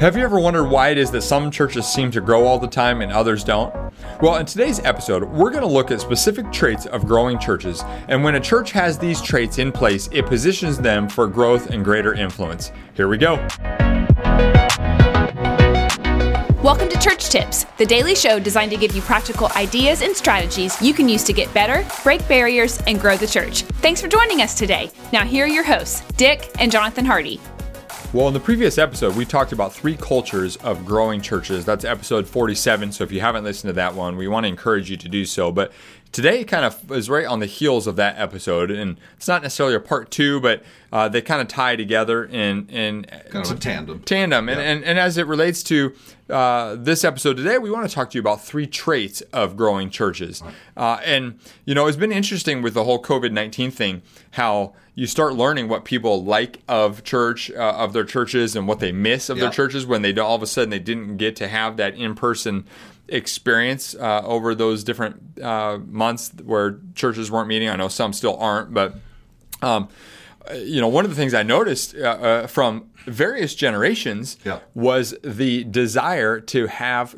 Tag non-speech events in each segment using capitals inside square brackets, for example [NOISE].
Have you ever wondered why it is that some churches seem to grow all the time and others don't? Well, in today's episode, we're going to look at specific traits of growing churches, and when a church has these traits in place, it positions them for growth and greater influence. Here we go. Welcome to Church Tips, the daily show designed to give you practical ideas and strategies you can use to get better, break barriers, and grow the church. Thanks for joining us today. Now, here are your hosts, Dick and Jonathan Hardy. Well, in the previous episode, we talked about three cultures of growing churches. That's episode 47. So if you haven't listened to that one, we want to encourage you to do so. But today kind of is right on the heels of that episode. And it's not necessarily a part two, but uh, they kind of tie together in, in kind of a tandem. Tandem. And, yeah. and, and as it relates to uh, this episode today, we want to talk to you about three traits of growing churches. Uh, and, you know, it's been interesting with the whole COVID 19 thing, how you start learning what people like of church, uh, of their churches, and what they miss of yeah. their churches when they all of a sudden they didn't get to have that in person experience uh, over those different uh, months where churches weren't meeting. I know some still aren't, but um, you know, one of the things I noticed uh, uh, from various generations yeah. was the desire to have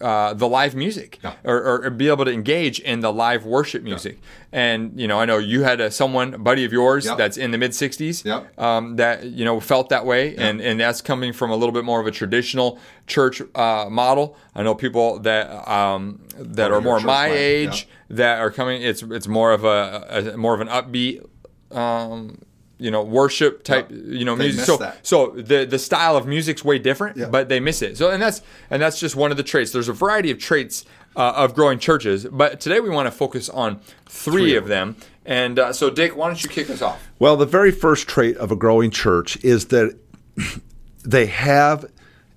uh, the live music yeah. or, or, be able to engage in the live worship music. Yeah. And you know, I know you had a, someone, a buddy of yours, that's in the mid '60s, um, that you know felt that way, and and that's coming from a little bit more of a traditional church uh, model. I know people that um, that are more my age that are coming. It's it's more of a, a more of an upbeat. Um, you know worship type yep. you know they music so that. so the the style of music's way different yep. but they miss it so and that's and that's just one of the traits there's a variety of traits uh, of growing churches but today we want to focus on three, three of them and uh, so dick why don't you kick us off well the very first trait of a growing church is that [LAUGHS] they have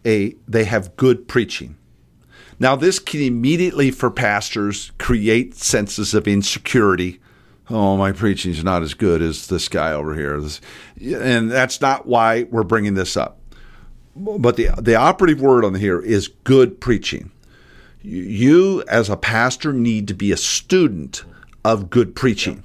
a they have good preaching now this can immediately for pastors create senses of insecurity oh, my preaching is not as good as this guy over here. And that's not why we're bringing this up. But the, the operative word on here is good preaching. You, as a pastor, need to be a student of good preaching.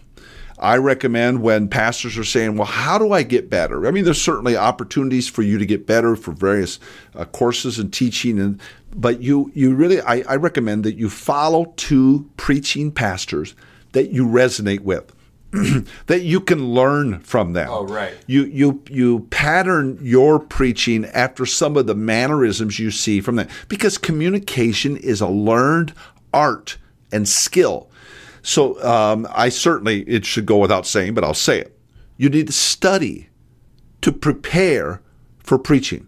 I recommend when pastors are saying, Well, how do I get better? I mean, there's certainly opportunities for you to get better for various uh, courses and teaching, and but you, you really, I, I recommend that you follow two preaching pastors that you resonate with. [CLEARS THROAT] that you can learn from them. Oh, right. You you you pattern your preaching after some of the mannerisms you see from them because communication is a learned art and skill. So um, I certainly it should go without saying, but I'll say it. You need to study to prepare for preaching.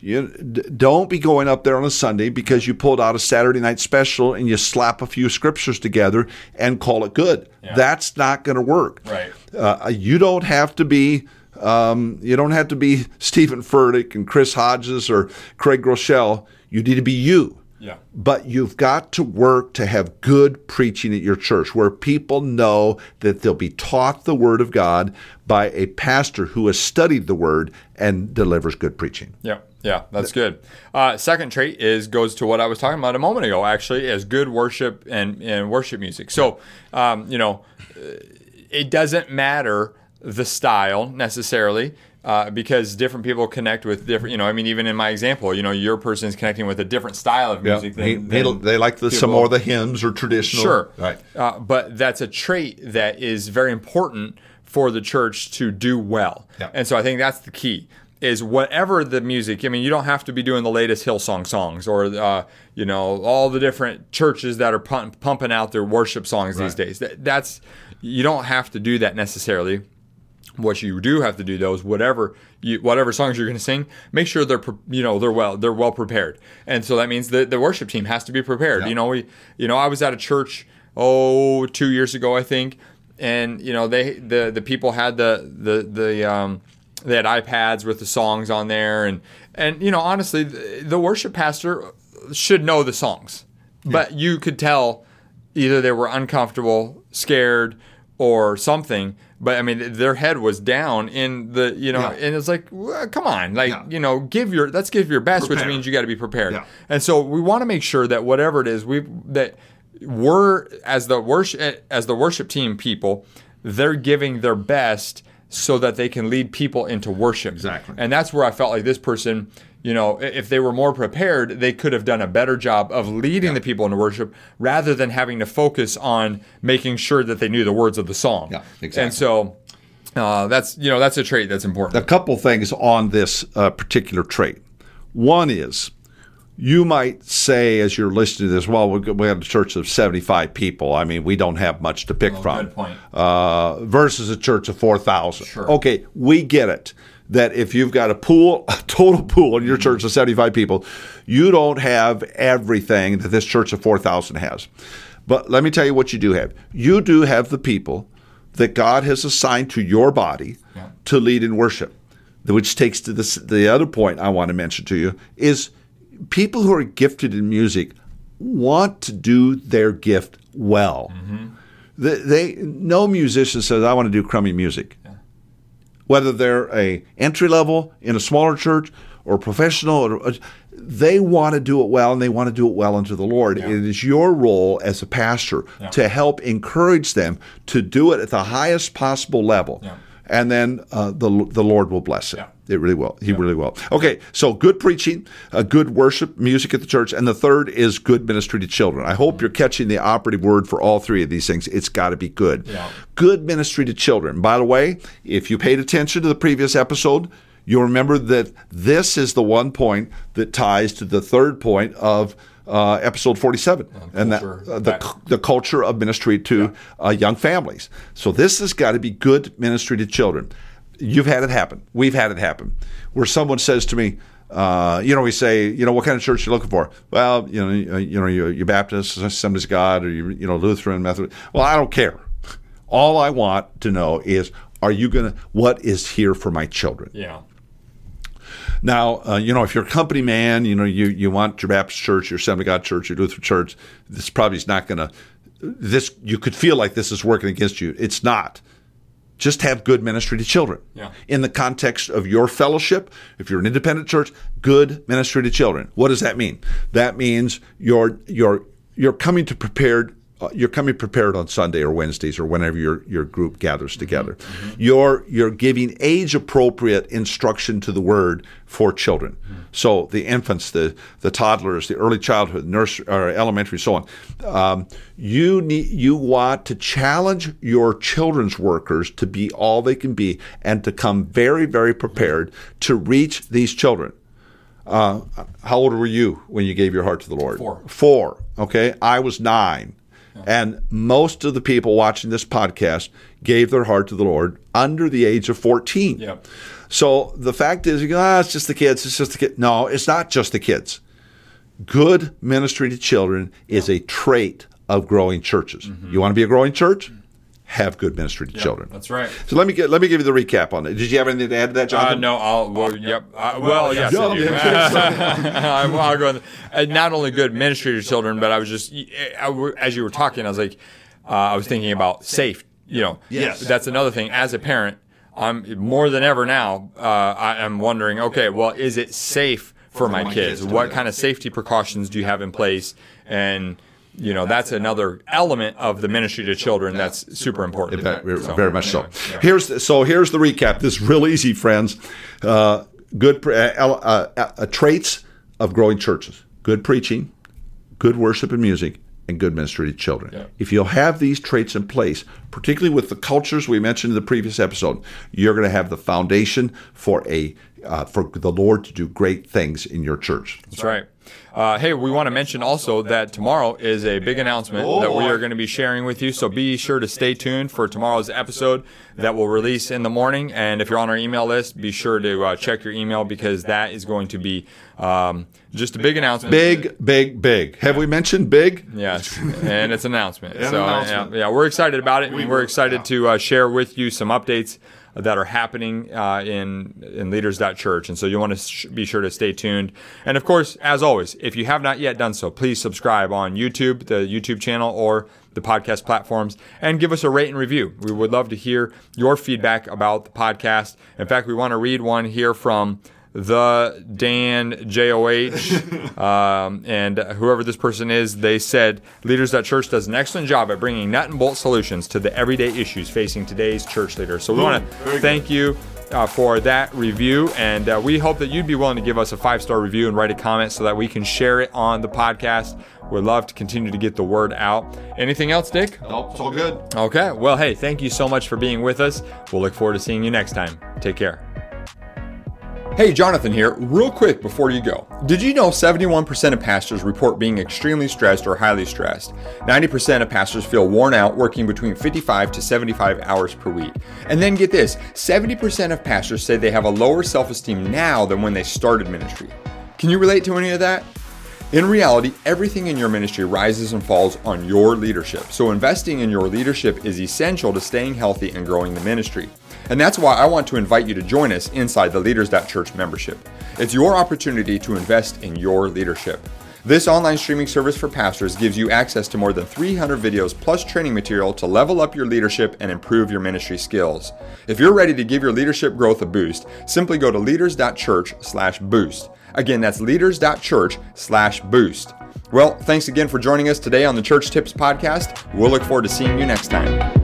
You don't be going up there on a Sunday because you pulled out a Saturday night special and you slap a few scriptures together and call it good. Yeah. That's not going to work. Right. Uh, you don't have to be. Um, you don't have to be Steven Furtick and Chris Hodges or Craig Groeschel. You need to be you. Yeah. But you've got to work to have good preaching at your church where people know that they'll be taught the Word of God by a pastor who has studied the Word and delivers good preaching. Yeah. Yeah, that's good. Uh, second trait is goes to what I was talking about a moment ago. Actually, is good worship and, and worship music. So, um, you know, it doesn't matter the style necessarily. Uh, because different people connect with different, you know, I mean, even in my example, you know, your person is connecting with a different style of music. Yeah. Than, they, than they, like the, some more of the hymns or traditional. Sure. Right. Uh, but that's a trait that is very important for the church to do well. Yeah. And so I think that's the key is whatever the music. I mean, you don't have to be doing the latest Hillsong songs or uh, you know all the different churches that are pump, pumping out their worship songs right. these days. That, that's you don't have to do that necessarily. What you do have to do though is whatever you, whatever songs you're going to sing, make sure they're you know they're well they're well prepared, and so that means the the worship team has to be prepared. Yeah. You know we you know I was at a church oh two years ago I think, and you know they the the people had the the the um, they had iPads with the songs on there, and and you know honestly, the worship pastor should know the songs, yeah. but you could tell either they were uncomfortable, scared, or something. But I mean, their head was down in the you know, yeah. and it's like, well, come on, like yeah. you know, give your let's give your best, Prepare. which means you got to be prepared. And so we want to make sure that whatever it is, we that we're as the worship eh, as the worship team people, they're giving their best so that they can lead people into worship. Exactly. And that's where I felt like this person, you know, if they were more prepared, they could have done a better job of leading yeah. the people into worship rather than having to focus on making sure that they knew the words of the song. Yeah, exactly. And so uh, that's you know that's a trait that's important. A couple things on this uh, particular trait. One is you might say as you're listening to this, well, we have a church of 75 people. I mean, we don't have much to pick from. Good point. Uh, versus a church of 4,000. Sure. Okay, we get it. That if you've got a pool, [LAUGHS] a total pool in your mm-hmm. church of 75 people, you don't have everything that this church of 4,000 has. But let me tell you what you do have. You do have the people that God has assigned to your body yeah. to lead in worship. Which takes to this, the other point I want to mention to you is people who are gifted in music want to do their gift well. Mm-hmm. They, they, no musician says I want to do crummy music. Yeah. Whether they're a entry level in a smaller church or professional, or, they want to do it well and they want to do it well unto the Lord. Yeah. It is your role as a pastor yeah. to help encourage them to do it at the highest possible level. And then uh, the, the Lord will bless it. It really will. He really will. Okay, so good preaching, uh, good worship, music at the church, and the third is good ministry to children. I hope you're catching the operative word for all three of these things. It's got to be good. Yeah. Good ministry to children. By the way, if you paid attention to the previous episode, you'll remember that this is the one point that ties to the third point of uh, episode 47, and that uh, the, the culture of ministry to yeah. uh, young families. So this has got to be good ministry to children you've had it happen. We've had it happen where someone says to me, uh, you know, we say, you know, what kind of church you're looking for? Well, you know, you know, you're, you're Baptist, Assemblies of God, or you, you know, Lutheran, Methodist. Well, I don't care. All I want to know is, are you gonna? What is here for my children? Yeah. Now, uh, you know, if you're a company man, you know, you, you want your Baptist church, your Assembly of God church, your Lutheran church, this probably is not going to, this, you could feel like this is working against you. It's not just have good ministry to children. Yeah. In the context of your fellowship, if you're an independent church, good ministry to children. What does that mean? That means you're you're you're coming to prepared you're coming prepared on Sunday or Wednesdays or whenever your your group gathers together. Mm-hmm. mm-hmm. You're you're giving age appropriate instruction to the word for children. Mm-hmm. So the infants, the the toddlers, the early childhood, nursery or elementary, so on. Um, you need you want to challenge your children's workers to be all they can be and to come very very prepared to reach these children. Uh, how old were you when you gave your heart to the Lord? Four. Four. Okay, I was nine. And most of the people watching this podcast gave their heart to the Lord under the age of 14. Yep. So the fact is, you go, ah, it's just the kids. It's just the kids. No, it's not just the kids. Good ministry to children is a trait of growing churches. Mm-hmm. You want to be a growing church? Have good ministry to yep, children. That's right. So let me get let me give you the recap on it. Did you have anything to add to that, Jonathan? Uh, no, I'll well, yep. Uh, well, yes, [LAUGHS] [LAUGHS] [LAUGHS] I do. I'll go. On. Uh, not only good ministry to children, but I was just as you were talking, I was like, uh, I was thinking about safe. You know, yes, that's another thing. As a parent, I'm more than ever now. Uh, I am wondering, okay, well, is it safe for, for my, my, kids? kids what kind of safety precautions do you have in place? And you know that's another element of the ministry to children that's super important. Very, so, very much so. Here's the, so here's the recap. This is real easy, friends. Uh, good uh, uh, uh, traits of growing churches: good preaching, good worship and music, and good ministry to children. Yeah. If you'll have these traits in place, particularly with the cultures we mentioned in the previous episode, you're going to have the foundation for a uh, for the Lord to do great things in your church. That's right. Uh, hey, we want to mention also that tomorrow is a big announcement oh, that we are going to be sharing with you. So be sure to stay tuned for tomorrow's episode that will release in the morning. And if you're on our email list, be sure to uh, check your email because that is going to be um, just a big announcement. Big, big, big. Have we mentioned big? Yes, [LAUGHS] and it's an announcement. so announcement. Yeah, yeah, we're excited about it, and we're excited to uh, share with you some updates that are happening uh, in in leaders.church. And so you want to sh- be sure to stay tuned. And of course, as always, if you have not yet done so, please subscribe on YouTube, the YouTube channel, or the podcast platforms, and give us a rate and review. We would love to hear your feedback about the podcast. In fact, we want to read one here from the Dan JOH, [LAUGHS] um, and whoever this person is, they said Leaders at Church does an excellent job at bringing nut and bolt solutions to the everyday issues facing today's church leaders. So we want to thank good. you uh, for that review. And uh, we hope that you'd be willing to give us a five star review and write a comment so that we can share it on the podcast. We'd love to continue to get the word out. Anything else, Dick? Nope, it's all good. Okay. Well, hey, thank you so much for being with us. We'll look forward to seeing you next time. Take care. Hey, Jonathan here. Real quick before you go. Did you know 71% of pastors report being extremely stressed or highly stressed? 90% of pastors feel worn out working between 55 to 75 hours per week. And then get this 70% of pastors say they have a lower self esteem now than when they started ministry. Can you relate to any of that? In reality, everything in your ministry rises and falls on your leadership. So, investing in your leadership is essential to staying healthy and growing the ministry. And that's why I want to invite you to join us inside the Leaders.Church membership. It's your opportunity to invest in your leadership. This online streaming service for pastors gives you access to more than 300 videos plus training material to level up your leadership and improve your ministry skills. If you're ready to give your leadership growth a boost, simply go to leaders.church/boost. Again, that's leaders.church slash boost. Well, thanks again for joining us today on the Church Tips podcast. We'll look forward to seeing you next time.